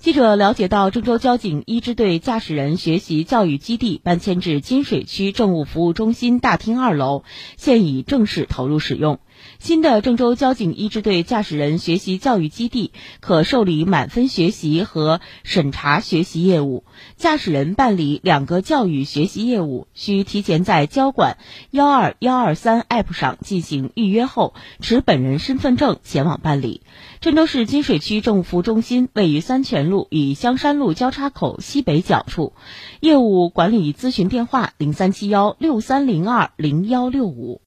记者了解到，郑州交警一支队驾驶人学习教育基地搬迁至金水区政务服务中心大厅二楼，现已正式投入使用。新的郑州交警一支队驾驶人学习教育基地可受理满分学习和审查学习业务。驾驶人办理两个教育学习业务，需提前在交管幺二幺二三 APP 上进行预约后，持本人身份证前往办理。郑州市金水区政务服务中心位于三泉路与香山路交叉口西北角处，业务管理咨询电话零三七幺六三零二零幺六五。